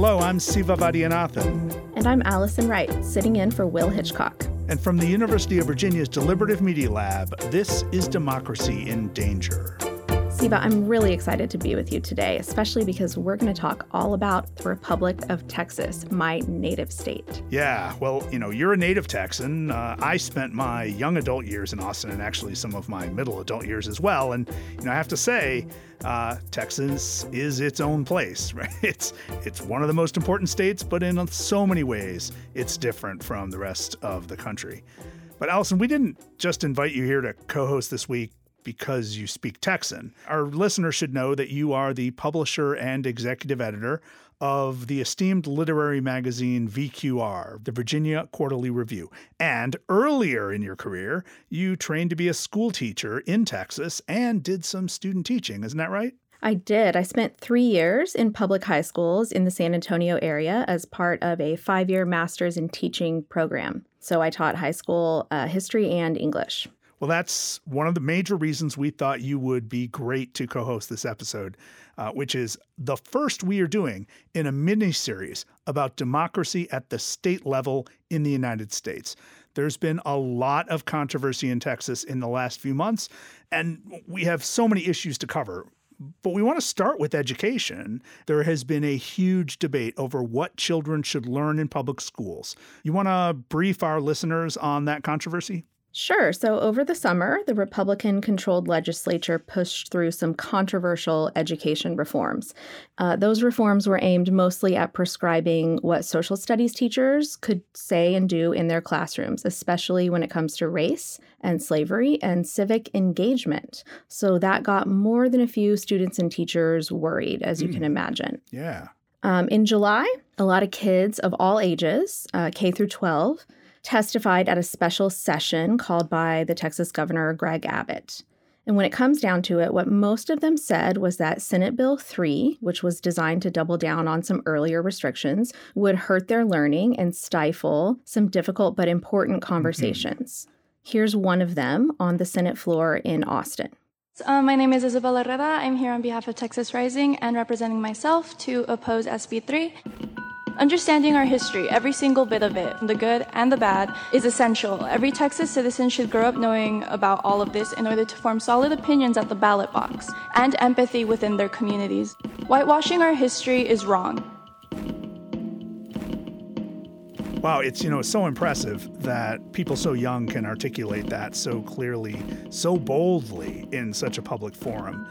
Hello, I'm Siva Vaidhyanathan. And I'm Allison Wright, sitting in for Will Hitchcock. And from the University of Virginia's Deliberative Media Lab, this is Democracy in Danger. Siva, I'm really excited to be with you today, especially because we're going to talk all about the Republic of Texas, my native state. Yeah, well, you know, you're a native Texan. Uh, I spent my young adult years in Austin and actually some of my middle adult years as well. And, you know, I have to say, uh, Texas is its own place, right? It's it's one of the most important states, but in so many ways, it's different from the rest of the country. But Allison, we didn't just invite you here to co-host this week because you speak Texan. Our listeners should know that you are the publisher and executive editor of the esteemed literary magazine VQR, the Virginia Quarterly Review. And earlier in your career, you trained to be a school teacher in Texas and did some student teaching. Isn't that right? I did. I spent three years in public high schools in the San Antonio area as part of a five year master's in teaching program. So I taught high school uh, history and English. Well, that's one of the major reasons we thought you would be great to co host this episode, uh, which is the first we are doing in a mini series about democracy at the state level in the United States. There's been a lot of controversy in Texas in the last few months, and we have so many issues to cover. But we want to start with education. There has been a huge debate over what children should learn in public schools. You want to brief our listeners on that controversy? Sure. So, over the summer, the Republican controlled legislature pushed through some controversial education reforms. Uh, those reforms were aimed mostly at prescribing what social studies teachers could say and do in their classrooms, especially when it comes to race and slavery and civic engagement. So, that got more than a few students and teachers worried, as you mm. can imagine. Yeah. Um, in July, a lot of kids of all ages, uh, K through 12, testified at a special session called by the Texas Governor Greg Abbott. And when it comes down to it, what most of them said was that Senate Bill 3, which was designed to double down on some earlier restrictions, would hurt their learning and stifle some difficult but important mm-hmm. conversations. Mm-hmm. Here's one of them on the Senate floor in Austin. Uh, my name is Isabella Herrera. I'm here on behalf of Texas Rising and representing myself to oppose SB 3. Understanding our history, every single bit of it, the good and the bad, is essential. Every Texas citizen should grow up knowing about all of this in order to form solid opinions at the ballot box and empathy within their communities. Whitewashing our history is wrong. Wow, it's you know so impressive that people so young can articulate that so clearly, so boldly in such a public forum.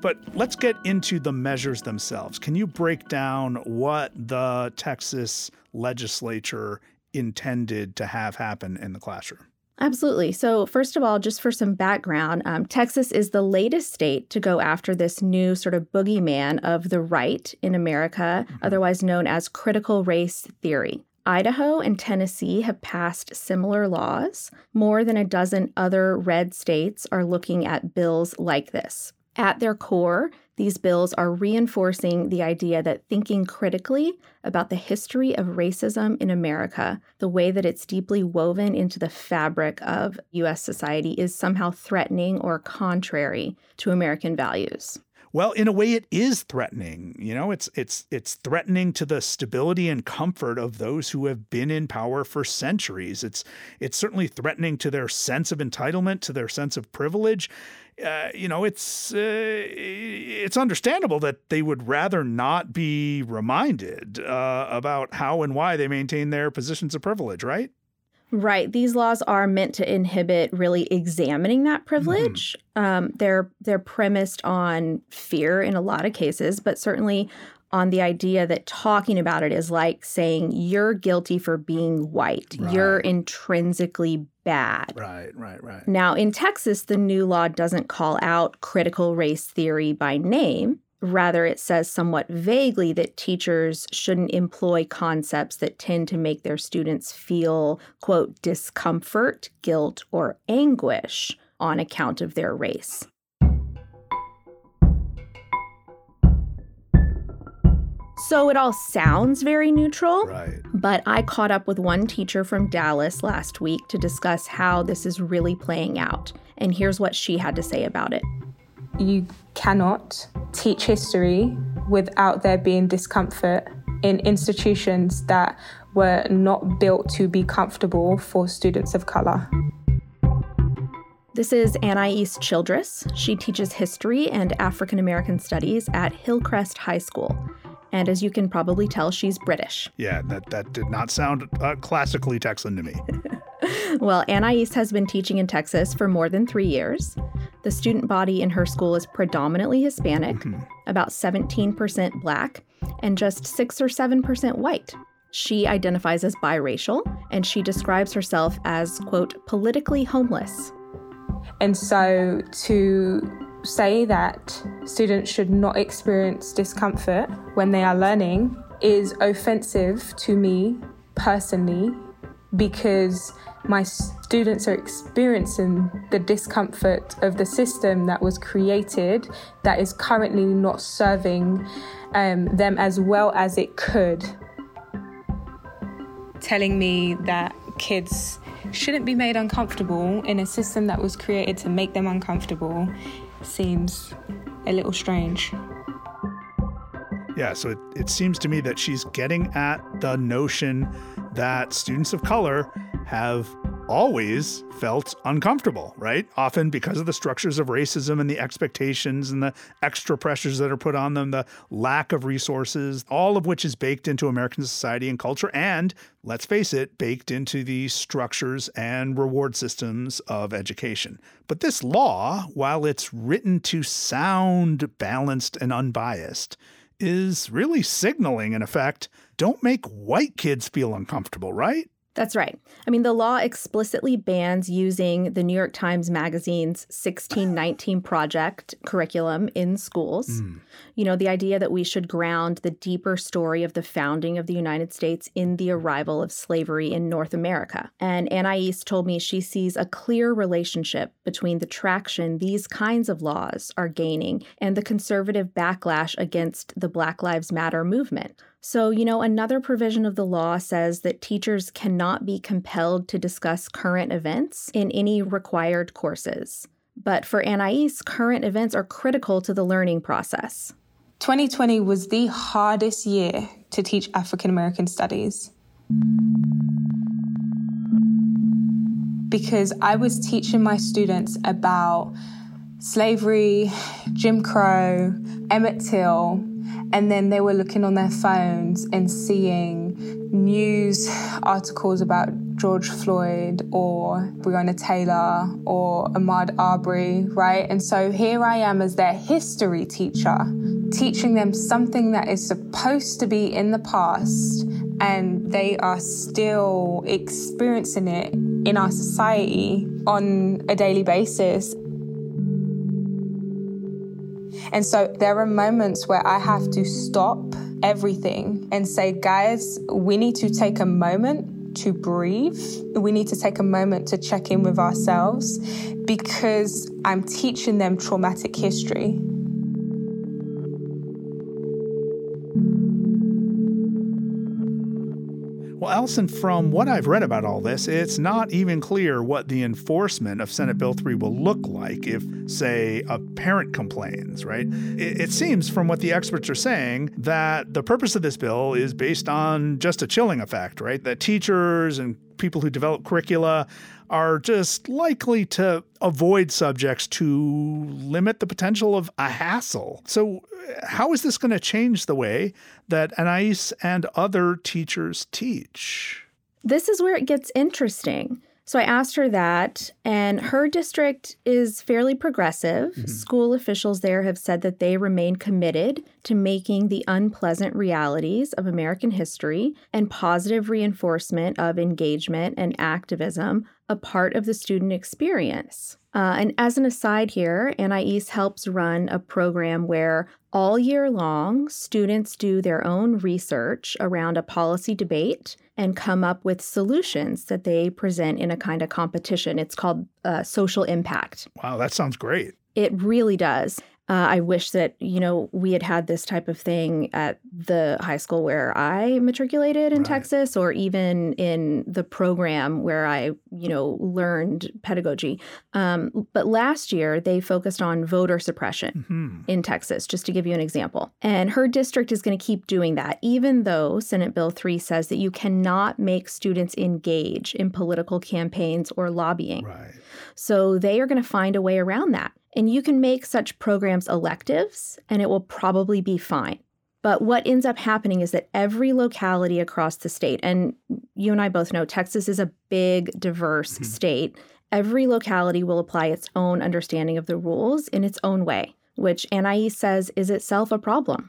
But let's get into the measures themselves. Can you break down what the Texas legislature intended to have happen in the classroom? Absolutely. So, first of all, just for some background, um, Texas is the latest state to go after this new sort of boogeyman of the right in America, mm-hmm. otherwise known as critical race theory. Idaho and Tennessee have passed similar laws. More than a dozen other red states are looking at bills like this. At their core, these bills are reinforcing the idea that thinking critically about the history of racism in America, the way that it's deeply woven into the fabric of US society, is somehow threatening or contrary to American values. Well, in a way, it is threatening. You know, it's it's it's threatening to the stability and comfort of those who have been in power for centuries. It's it's certainly threatening to their sense of entitlement, to their sense of privilege. Uh, you know, it's uh, it's understandable that they would rather not be reminded uh, about how and why they maintain their positions of privilege, right? Right. These laws are meant to inhibit really examining that privilege. Mm-hmm. Um, they're they're premised on fear in a lot of cases, but certainly on the idea that talking about it is like saying you're guilty for being white. Right. You're intrinsically bad. Right, right, right. Now, in Texas, the new law doesn't call out critical race theory by name. Rather, it says somewhat vaguely that teachers shouldn't employ concepts that tend to make their students feel, quote, discomfort, guilt, or anguish on account of their race. So it all sounds very neutral. Right. But I caught up with one teacher from Dallas last week to discuss how this is really playing out. And here's what she had to say about it you cannot teach history without there being discomfort in institutions that were not built to be comfortable for students of color. This is Anais Childress. She teaches history and African American studies at Hillcrest High School. And as you can probably tell, she's British. Yeah, that, that did not sound uh, classically Texan to me. well, Anais has been teaching in Texas for more than three years. The student body in her school is predominantly Hispanic, mm-hmm. about 17% black, and just 6 or 7% white. She identifies as biracial, and she describes herself as, quote, politically homeless. And so to say that students should not experience discomfort when they are learning is offensive to me personally because my students are experiencing the discomfort of the system that was created that is currently not serving um, them as well as it could. Telling me that kids shouldn't be made uncomfortable in a system that was created to make them uncomfortable seems a little strange. Yeah, so it, it seems to me that she's getting at the notion that students of color have always felt uncomfortable, right? Often because of the structures of racism and the expectations and the extra pressures that are put on them, the lack of resources, all of which is baked into American society and culture, and let's face it, baked into the structures and reward systems of education. But this law, while it's written to sound balanced and unbiased, is really signaling, in effect, don't make white kids feel uncomfortable, right? That's right. I mean, the law explicitly bans using the New York Times Magazine's 1619 Project curriculum in schools. Mm. You know, the idea that we should ground the deeper story of the founding of the United States in the arrival of slavery in North America. And Anais told me she sees a clear relationship between the traction these kinds of laws are gaining and the conservative backlash against the Black Lives Matter movement. So, you know, another provision of the law says that teachers cannot be compelled to discuss current events in any required courses. But for Anais, current events are critical to the learning process. 2020 was the hardest year to teach African American studies. Because I was teaching my students about slavery, Jim Crow, Emmett Till, and then they were looking on their phones and seeing news articles about George Floyd or Breonna Taylor or Ahmaud Arbery, right? And so here I am as their history teacher, teaching them something that is supposed to be in the past, and they are still experiencing it in our society on a daily basis. And so there are moments where I have to stop everything and say, guys, we need to take a moment to breathe. We need to take a moment to check in with ourselves because I'm teaching them traumatic history. Allison, from what I've read about all this, it's not even clear what the enforcement of Senate Bill 3 will look like if, say, a parent complains, right? It, it, seems from what the experts are saying that the purpose of this bill is based on just a chilling effect, right? That teachers and people who develop curricula are just likely to avoid subjects to limit the potential of a hassle. So, how is this going to change the way that Anais and other teachers teach? This is where it gets interesting. So I asked her that, and her district is fairly progressive. Mm-hmm. School officials there have said that they remain committed to making the unpleasant realities of American history and positive reinforcement of engagement and activism a part of the student experience. Uh, and as an aside here, Anais helps run a program where all year long, students do their own research around a policy debate and come up with solutions that they present in a kind of competition. It's called uh, social impact. Wow, that sounds great. It really does. Uh, I wish that, you know, we had had this type of thing at the high school where I matriculated in right. Texas or even in the program where I, you know, learned pedagogy. Um, but last year, they focused on voter suppression mm-hmm. in Texas, just to give you an example. And her district is going to keep doing that, even though Senate Bill 3 says that you cannot make students engage in political campaigns or lobbying. Right. So they are going to find a way around that. And you can make such programs electives, and it will probably be fine. But what ends up happening is that every locality across the state, and you and I both know Texas is a big, diverse mm-hmm. state, every locality will apply its own understanding of the rules in its own way, which Anais says is itself a problem.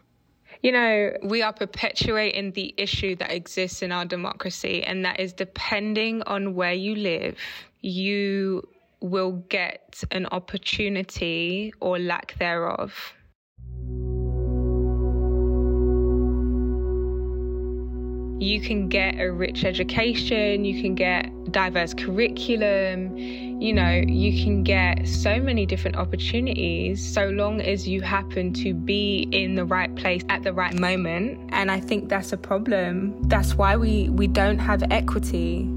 You know, we are perpetuating the issue that exists in our democracy, and that is depending on where you live, you will get an opportunity or lack thereof. You can get a rich education, you can get diverse curriculum, you know, you can get so many different opportunities so long as you happen to be in the right place at the right moment. And I think that's a problem. That's why we, we don't have equity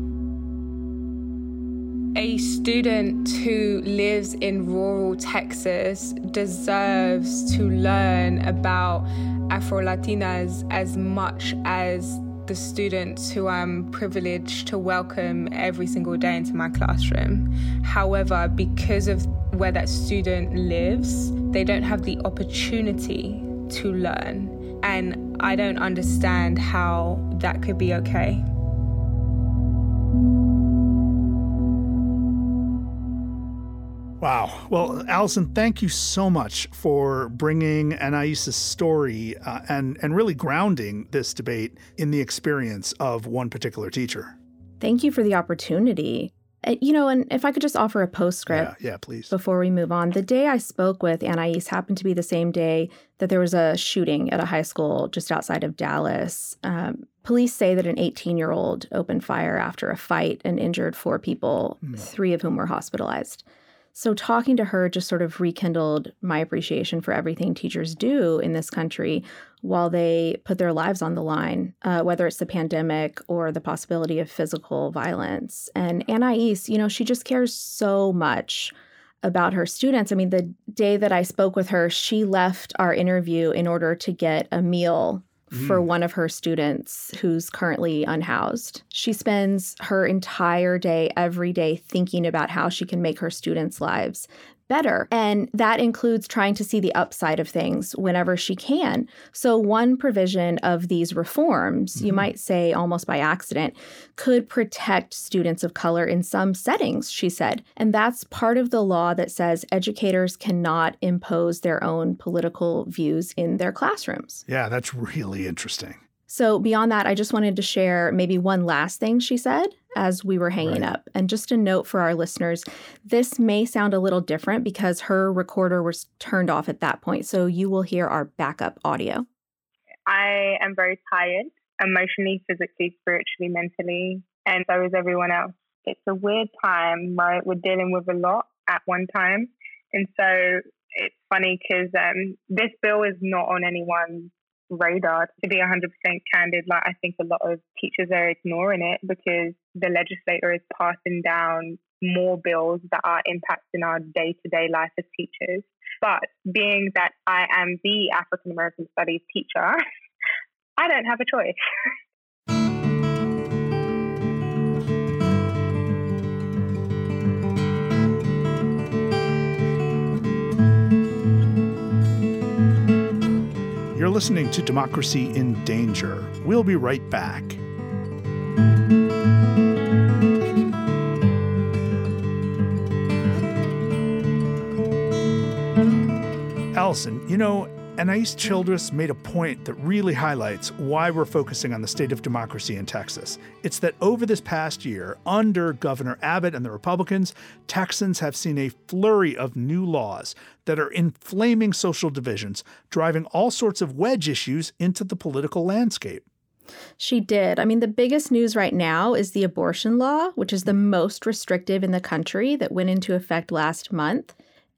a student who lives in rural Texas deserves to learn about Afro Latinas as much as the students who I'm privileged to welcome every single day into my classroom. However, because of where that student lives, they don't have the opportunity to learn. And I don't understand how that could be okay. Wow. Well, Allison, thank you so much for bringing Anais's story uh, and, and really grounding this debate in the experience of one particular teacher. Thank you for the opportunity. Uh, you know, and if I could just offer a postscript. Yeah, yeah, please. Before we move on. The day I spoke with Anais happened to be the same day that there was a shooting at a high school just outside of Dallas. Um, police say that an 18 year old opened fire after a fight and injured four people, mm. three of whom were hospitalized. So, talking to her just sort of rekindled my appreciation for everything teachers do in this country while they put their lives on the line, uh, whether it's the pandemic or the possibility of physical violence. And Anais, you know, she just cares so much about her students. I mean, the day that I spoke with her, she left our interview in order to get a meal for mm. one of her students who's currently unhoused. She spends her entire day, every day, thinking about how she can make her students' lives better. And that includes trying to see the upside of things whenever she can. So, one provision of these reforms, mm-hmm. you might say almost by accident, could protect students of color in some settings, she said. And that's part of the law that says educators cannot impose their own political views in their classrooms. Yeah, that's really interesting. So, beyond that, I just wanted to share maybe one last thing she said as we were hanging right. up. And just a note for our listeners this may sound a little different because her recorder was turned off at that point. So, you will hear our backup audio. I am very tired emotionally, physically, spiritually, mentally, and so is everyone else. It's a weird time, right? We're dealing with a lot at one time. And so it's funny because um, this bill is not on anyone's radar. To be 100% candid, like I think a lot of teachers are ignoring it because the legislator is passing down more bills that are impacting our day to day life as teachers. But being that I am the African American Studies teacher, I don't have a choice. listening to Democracy in Danger. We'll be right back. Allison, you know, Anais Childress made a point that really highlights why we're focusing on the state of democracy in Texas. It's that over this past year, under Governor Abbott and the Republicans, Texans have seen a flurry of new laws that are inflaming social divisions, driving all sorts of wedge issues into the political landscape. She did. I mean, the biggest news right now is the abortion law, which is the most restrictive in the country that went into effect last month.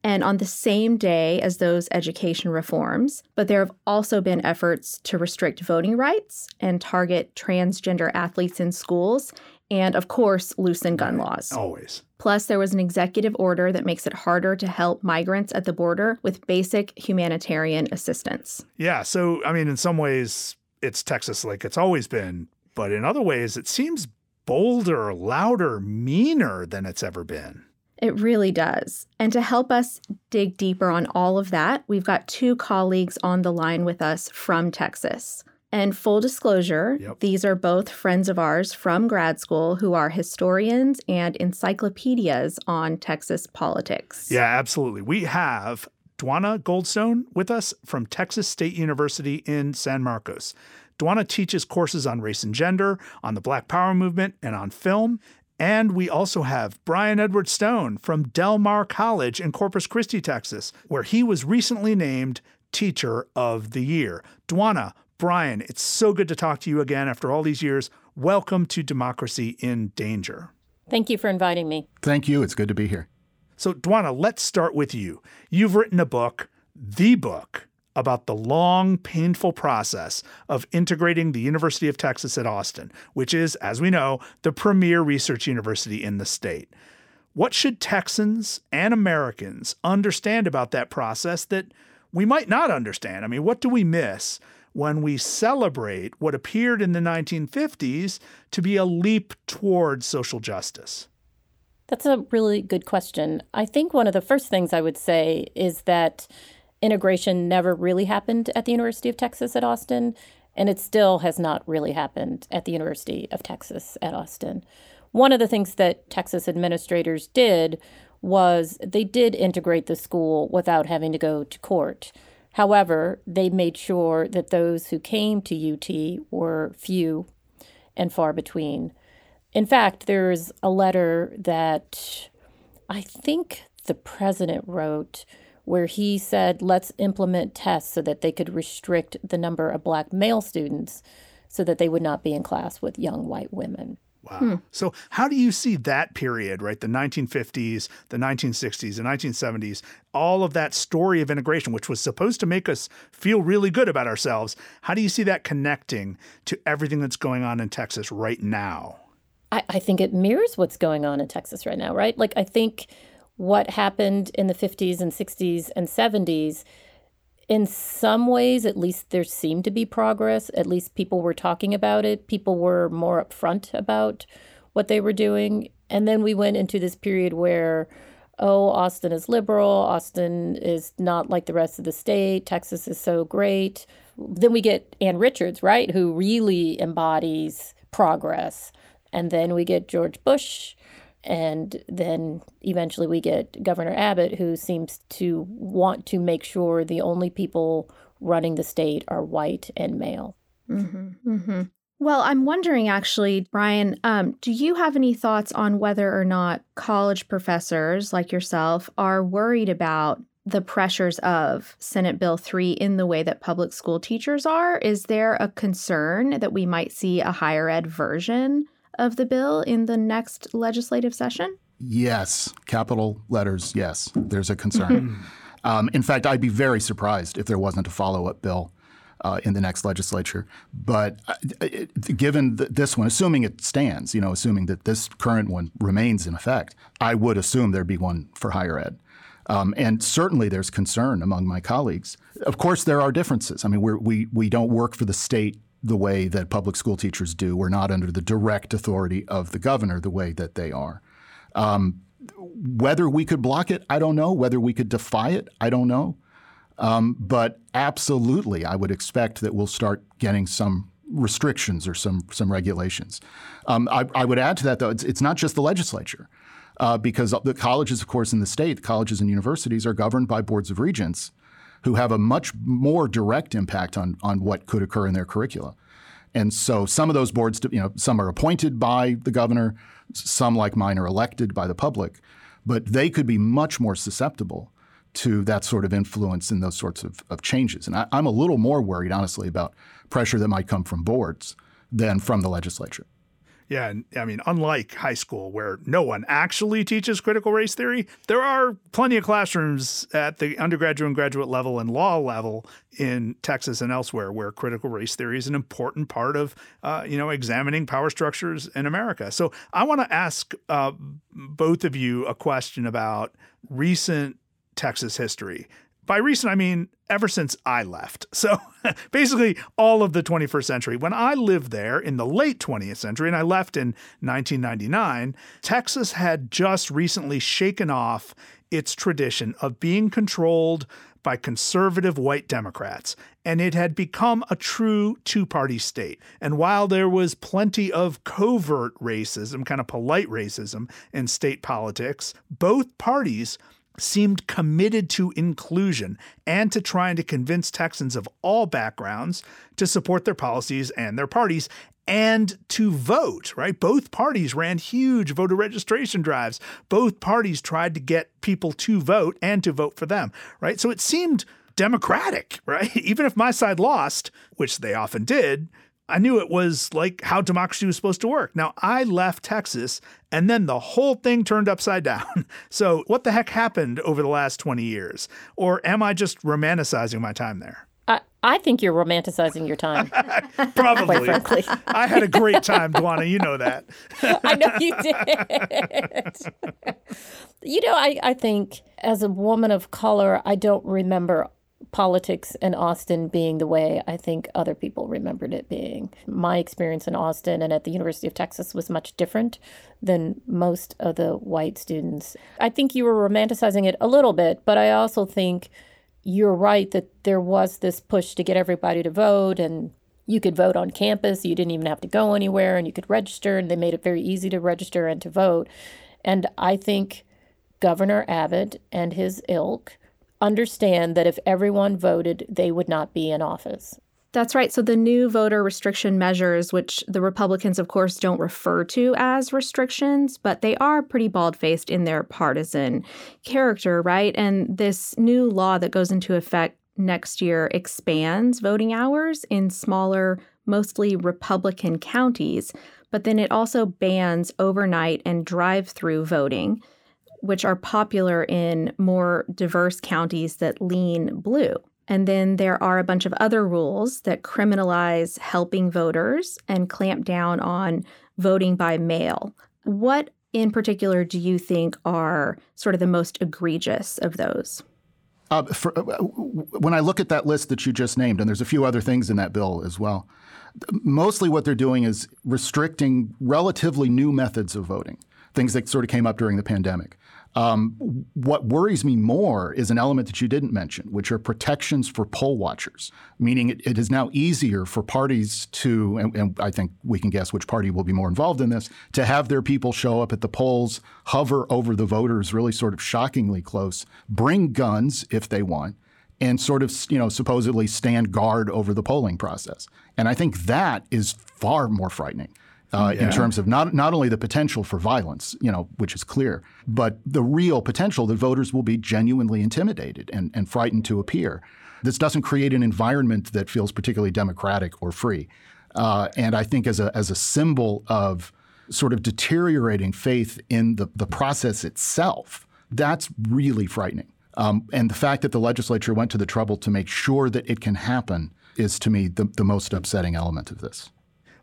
And on the same day as those education reforms. But there have also been efforts to restrict voting rights and target transgender athletes in schools, and of course, loosen gun laws. Always. Plus, there was an executive order that makes it harder to help migrants at the border with basic humanitarian assistance. Yeah. So, I mean, in some ways, it's Texas like it's always been, but in other ways, it seems bolder, louder, meaner than it's ever been. It really does. And to help us dig deeper on all of that, we've got two colleagues on the line with us from Texas. And full disclosure, Yep. these are both friends of ours from grad school who are historians and encyclopedias on Texas politics. Yeah, absolutely. We have Dwonna Goldstone with us from Texas State University in San Marcos. Dwonna teaches courses on race and gender, on the Black Power movement, and on film. And we also have Bryan Edward Stone from Del Mar College in Corpus Christi, Texas, where he was recently named Teacher of the Year. Dwonna, Bryan, it's so good to talk to you again after all these years. Welcome to Democracy in Danger. Thank you for inviting me. Thank you. It's good to be here. So, Dwonna, let's start with you. You've written a book, the book, about the long, painful process of integrating the University of Texas at Austin, which is, as we know, the premier research university in the state. What should Texans and Americans understand about that process that we might not understand? I mean, what do we miss when we celebrate what appeared in the 1950s to be a leap toward social justice? That's a really good question. I think one of the first things I would say is that integration never really happened at the University of Texas at Austin, and it still has not really happened at the University of Texas at Austin. One of the things that Texas administrators did was they did integrate the school without having to go to court. However, they made sure that those who came to UT were few and far between. In fact, there's a letter that I think the president wrote where he said, let's implement tests so that they could restrict the number of black male students so that they would not be in class with young white women. Wow. So, how do you see that period, right? The 1950s, the 1960s, the 1970s, all of that story of integration, which was supposed to make us feel really good about ourselves. How do you see that connecting to everything that's going on in Texas right now? I, I think it mirrors what's going on in Texas right now, right? Like, I think what happened in the 50s and 60s and 70s, in some ways, at least there seemed to be progress. At least people were talking about it. People were more upfront about what they were doing. And then we went into this period where, oh, Austin is liberal. Austin is not like the rest of the state. Texas is so great. Then we get Ann Richards, right, who really embodies progress. And then we get George Bush. And then eventually we get Governor Abbott, who seems to want to make sure the only people running the state are white and male. Mm-hmm, mm-hmm. Well, I'm wondering actually, Bryan, um, do you have any thoughts on whether or not college professors like yourself are worried about the pressures of Senate Bill 3 in the way that public school teachers are? Is there a concern that we might see a higher ed version of the bill in the next legislative session? Yes, capital letters, yes, there's a concern. um, in fact, I'd be very surprised if there wasn't a follow up bill uh, in the next legislature. But uh, it, given th- this one, assuming it stands, you know, assuming that this current one remains in effect, I would assume there'd be one for higher ed. Um, and certainly there's concern among my colleagues. Of course, there are differences. I mean, we're, we, we don't work for the state the way that public school teachers do. We're not under the direct authority of the governor the way that they are. Um, whether we could block it, I don't know. Whether we could defy it, I don't know. Um, but absolutely, I would expect that we'll start getting some restrictions or some some regulations. Um, I, I, would add to that, though, it's, it's not just the legislature, uh, because the colleges, of course, in the state, colleges and universities are governed by boards of regents who have a much more direct impact on, on what could occur in their curricula. And so some of those boards, you know, some are appointed by the governor, some like mine are elected by the public, but they could be much more susceptible to that sort of influence and those sorts of, of changes. And I, I'm a little more worried, honestly, about pressure that might come from boards than from the legislature. Yeah, I mean, unlike high school where no one actually teaches critical race theory, there are plenty of classrooms at the undergraduate and graduate level and law level in Texas and elsewhere where critical race theory is an important part of, uh, you know, examining power structures in America. So I want to ask uh, both of you a question about recent Texas history. By recent, I mean ever since I left. So basically, all of the 21st century. When I lived there in the late 20th century, and I left in 1999, Texas had just recently shaken off its tradition of being controlled by conservative white Democrats, and it had become a true two party state. And while there was plenty of covert racism, kind of polite racism in state politics, both parties seemed committed to inclusion and to trying to convince Texans of all backgrounds to support their policies and their parties and to vote, right? Both parties ran huge voter registration drives. Both parties tried to get people to vote and to vote for them, right? So it seemed democratic, right? Even if my side lost, which they often did, I knew it was like how democracy was supposed to work. Now, I left Texas and then the whole thing turned upside down. So, what the heck happened over the last 20 years? Or am I just romanticizing my time there? I, I think you're romanticizing your time. Probably. Frankly. I had a great time, Dwonna. You know that. I know you did. you know, I, I think as a woman of color, I don't remember politics in Austin being the way I think other people remembered it being. My experience in Austin and at the University of Texas was much different than most of the white students. I think you were romanticizing it a little bit, but I also think you're right that there was this push to get everybody to vote and you could vote on campus. You didn't even have to go anywhere and you could register, and they made it very easy to register and to vote. And I think Governor Abbott and his ilk understand that if everyone voted, they would not be in office. That's right. So the new voter restriction measures, which the Republicans, of course, don't refer to as restrictions, but they are pretty bald faced in their partisan character, right? And this new law that goes into effect next year expands voting hours in smaller, mostly Republican counties, but then it also bans overnight and drive through voting which are popular in more diverse counties that lean blue. And then there are a bunch of other rules that criminalize helping voters and clamp down on voting by mail. What in particular do you think are sort of the most egregious of those? Uh, for, uh, when I look at that list that you just named, and there's a few other things in that bill as well, mostly what they're doing is restricting relatively new methods of voting, things that sort of came up during the pandemic. Um, what worries me more is an element that you didn't mention, which are protections for poll watchers, meaning it, it is now easier for parties to, and, and, I think we can guess which party will be more involved in this, to have their people show up at the polls, hover over the voters really sort of shockingly close, bring guns if they want, and sort of, you know, supposedly stand guard over the polling process. And I think that is far more frightening uh, yeah. in terms of not not only the potential for violence, you know, which is clear, but the real potential that voters will be genuinely intimidated and, and frightened to appear. This doesn't create an environment that feels particularly democratic or free. Uh, and I think as a as a symbol of sort of deteriorating faith in the, the process itself, that's really frightening. Um, and the fact that the legislature went to the trouble to make sure that it can happen is to me the, the most upsetting element of this.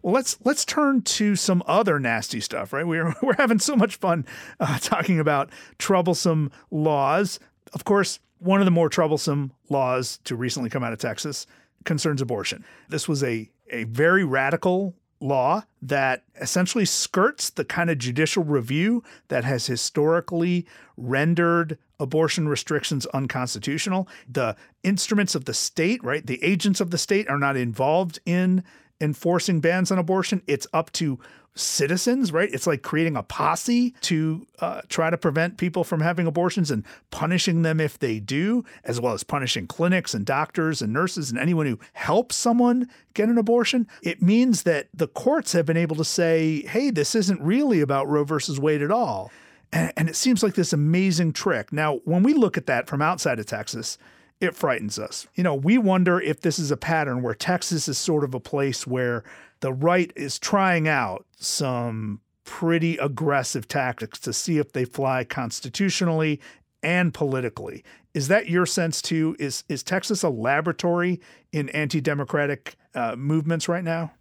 Well, let's let's turn to some other nasty stuff, right? We're we're having so much fun uh, talking about troublesome laws. Of course, one of the more troublesome laws to recently come out of Texas concerns abortion. This was a a very radical law that essentially skirts the kind of judicial review that has historically rendered abortion restrictions unconstitutional. The instruments of the state, right? The agents of the state are not involved in enforcing bans on abortion. It's up to citizens, right? It's like creating a posse to uh, try to prevent people from having abortions and punishing them if they do, as well as punishing clinics and doctors and nurses and anyone who helps someone get an abortion. It means that the courts have been able to say, hey, this isn't really about Roe versus Wade at all. And, and it seems like this amazing trick. Now, when we look at that from outside of Texas, it frightens us. You know, we wonder if this is a pattern where Texas is sort of a place where the right is trying out some pretty aggressive tactics to see if they fly constitutionally and politically. Is that your sense too? Is is Texas a laboratory in anti-democratic uh, movements right now?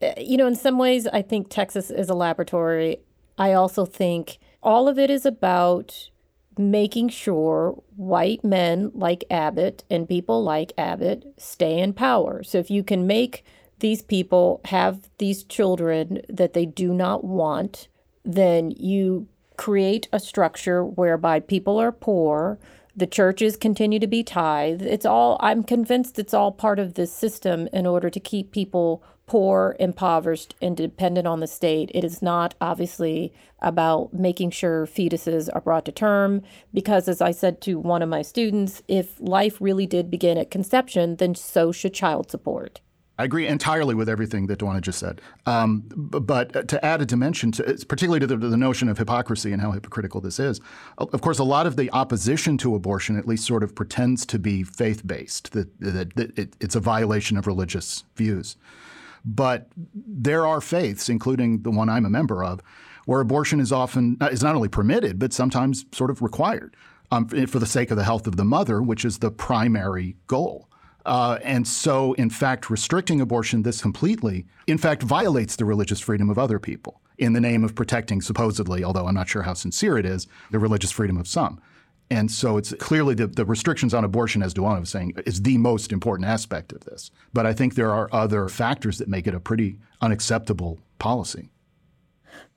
Uh, you know, in some ways, I think Texas is a laboratory. I also think all of it is about making sure white men like Abbott and people like Abbott stay in power. So if you can make these people have these children that they do not want, then you create a structure whereby people are poor, the churches continue to be tithe. It's all, I'm convinced it's all part of this system in order to keep people poor, impoverished, and dependent on the state. It is not obviously about making sure fetuses are brought to term, because as I said to one of my students, if life really did begin at conception, then so should child support. I agree entirely with everything that Dwonna just said. Um, but to add a dimension, to, particularly to the, the, notion of hypocrisy and how hypocritical this is, of course, a lot of the opposition to abortion at least sort of pretends to be faith based, that, that, that it, it's a violation of religious views. But there are faiths, including the one I'm a member of, where abortion is often is not only permitted but sometimes sort of required um, for the sake of the health of the mother, which is the primary goal. Uh, and so, in fact, restricting abortion this completely, in fact, violates the religious freedom of other people in the name of protecting, supposedly, although I'm not sure how sincere it is, the religious freedom of some. And so it's clearly the, the restrictions on abortion, as Dwonna was saying, is the most important aspect of this. But I think there are other factors that make it a pretty unacceptable policy.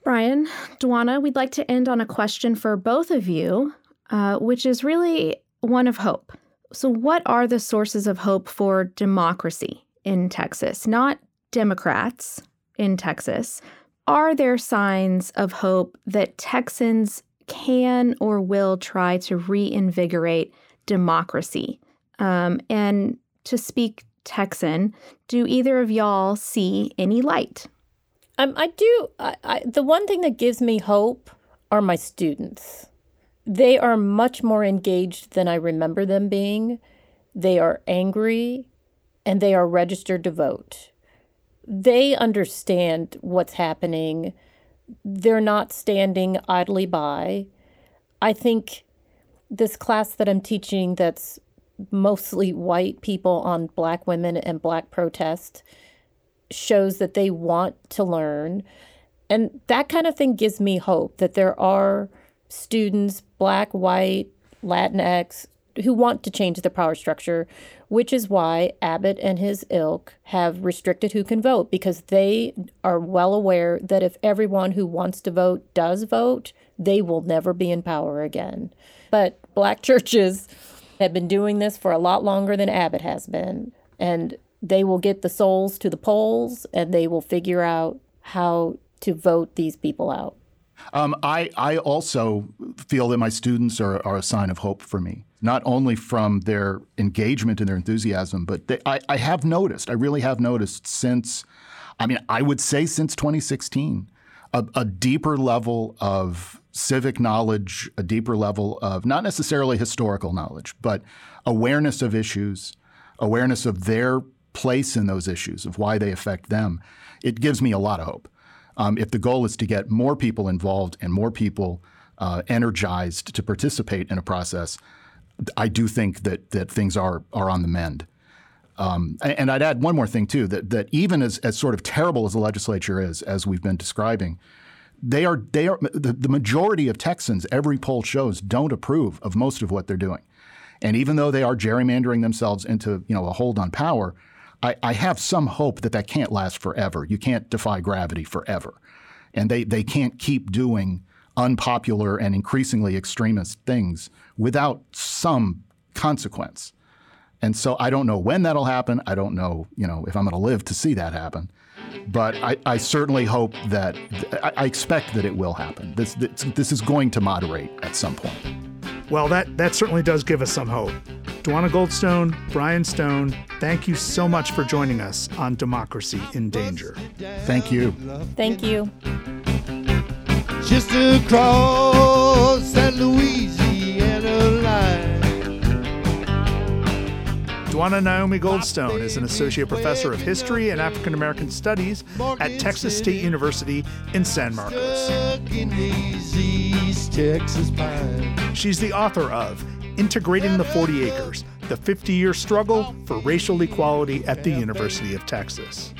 Bryan, Dwonna, we'd like to end on a question for both of you, uh, which is really one of hope. So, what are the sources of hope for democracy in Texas? Not Democrats in Texas. Are there signs of hope that Texans can or will try to reinvigorate democracy? Um, and to speak Texan, do either of y'all see any light? Um, I do. I, I, the one thing that gives me hope are my students. They are much more engaged than I remember them being. They are angry and they are registered to vote. They understand what's happening. They're not standing idly by. I think this class that I'm teaching that's mostly white people on black women and black protest shows that they want to learn. And that kind of thing gives me hope that there are students, black, white, Latinx, who want to change the power structure, which is why Abbott and his ilk have restricted who can vote because they are well aware that if everyone who wants to vote does vote, they will never be in power again. But black churches have been doing this for a lot longer than Abbott has been, and they will get the souls to the polls and they will figure out how to vote these people out. Um, I, I also feel that my students are, are a sign of hope for me, not only from their engagement and their enthusiasm, but they, I, I have noticed, I really have noticed since, I mean, I would say since 2016, a, a deeper level of civic knowledge, a deeper level of not necessarily historical knowledge, but awareness of issues, awareness of their place in those issues, of why they affect them. It gives me a lot of hope. Um, if the goal is to get more people involved and more people uh, energized to participate in a process, I do think that that things are are on the mend. Um, and I'd add one more thing too that that even as, as sort of terrible as the legislature is, as we've been describing, they are they are the, the majority of Texans. Every poll shows don't approve of most of what they're doing, and even though they are gerrymandering themselves into you know a hold on power, I, I have some hope that that can't last forever. You can't defy gravity forever. And they, they can't keep doing unpopular and increasingly extremist things without some consequence. And so I don't know when that'll happen. I don't know, you know, if I'm going to live to see that happen. But I, I certainly hope that I, I expect that it will happen. This, this this is going to moderate at some point. Well, that that certainly does give us some hope. Dwonna Goldstone, Bryan Stone, thank you so much for joining us on Democracy in Danger. Thank you. Thank you. Just across that Louisiana Dwonna Naomi Goldstone is an associate professor of history and African American studies at Texas State University in San Marcos. She's the author of Integrating the 40 Acres The 50 Year Struggle for Racial Equality at the University of Texas.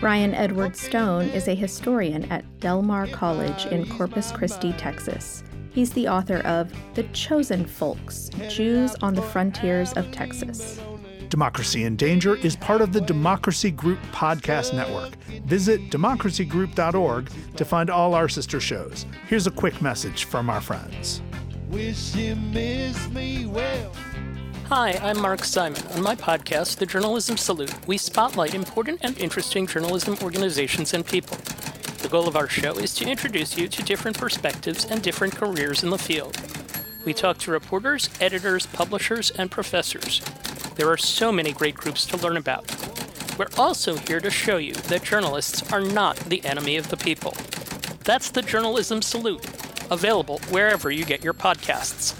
Bryan Edward Stone is a historian at Del Mar College in Corpus Christi, Texas. He's the author of The Chosen Folks Jews on the Frontiers of Texas. Democracy in Danger is part of the Democracy Group podcast network. Visit democracygroup.org to find all our sister shows. Here's a quick message from our friends. Hi, I'm Mark Simon. On my podcast, The Journalism Salute, we spotlight important and interesting journalism organizations and people. The goal of our show is to introduce you to different perspectives and different careers in the field. We talk to reporters, editors, publishers, and professors. There are so many great groups to learn about. We're also here to show you that journalists are not the enemy of the people. That's the Journalism Salute, available wherever you get your podcasts.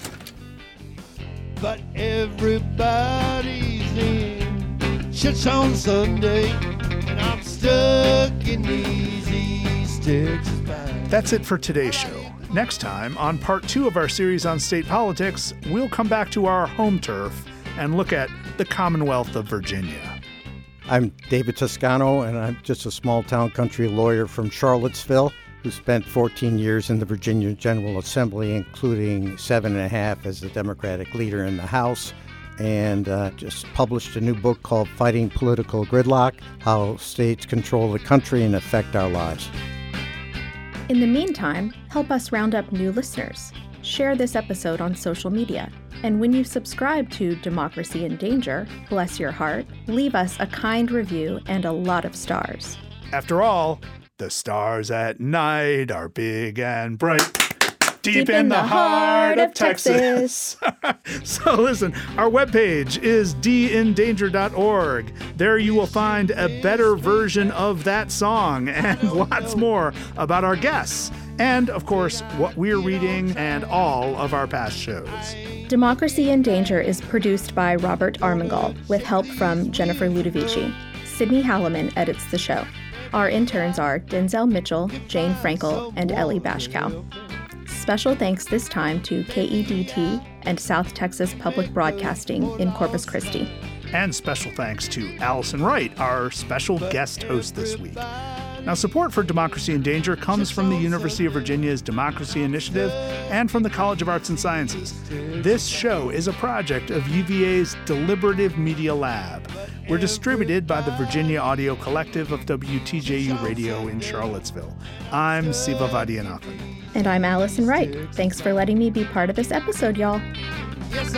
But everybody's in church on Sunday, and I'm stuck in these East Texas pines. That's it for today's show. Next time, on part two of our series on state politics, we'll come back to our home turf and look at the Commonwealth of Virginia. I'm David Toscano, and I'm just a small town country lawyer from Charlottesville who spent 14 years in the Virginia General Assembly, including seven and a half as the Democratic leader in the House, and uh, just published a new book called Fighting Political Gridlock How States Control the Country and Affect Our Lives. In the meantime, help us round up new listeners. Share this episode on social media. And when you subscribe to Democracy in Danger, bless your heart, leave us a kind review and a lot of stars. After all, the stars at night are big and bright. Deep, Deep in the heart of Texas. so listen, our webpage is dindanger.org. There you will find a better version of that song and lots more about our guests. And of course, what we're reading and all of our past shows. Democracy in Danger is produced by Robert Armengol with help from Jennifer Ludovici. Sydney Halliman edits the show. Our interns are Denzel Mitchell, Jane Frankel, and Ellie Bashkow. Special thanks this time to KEDT and South Texas Public Broadcasting in Corpus Christi. And special thanks to Allison Wright, our special guest host this week. Now, support for Democracy in Danger comes from the University of Virginia's Democracy Initiative and from the College of Arts and Sciences. This show is a project of UVA's Deliberative Media Lab. We're distributed by the Virginia Audio Collective of WTJU Radio in Charlottesville. I'm Siva Vaidhyanathan. And I'm Allison Wright. Thanks for letting me be part of this episode, y'all. Yes,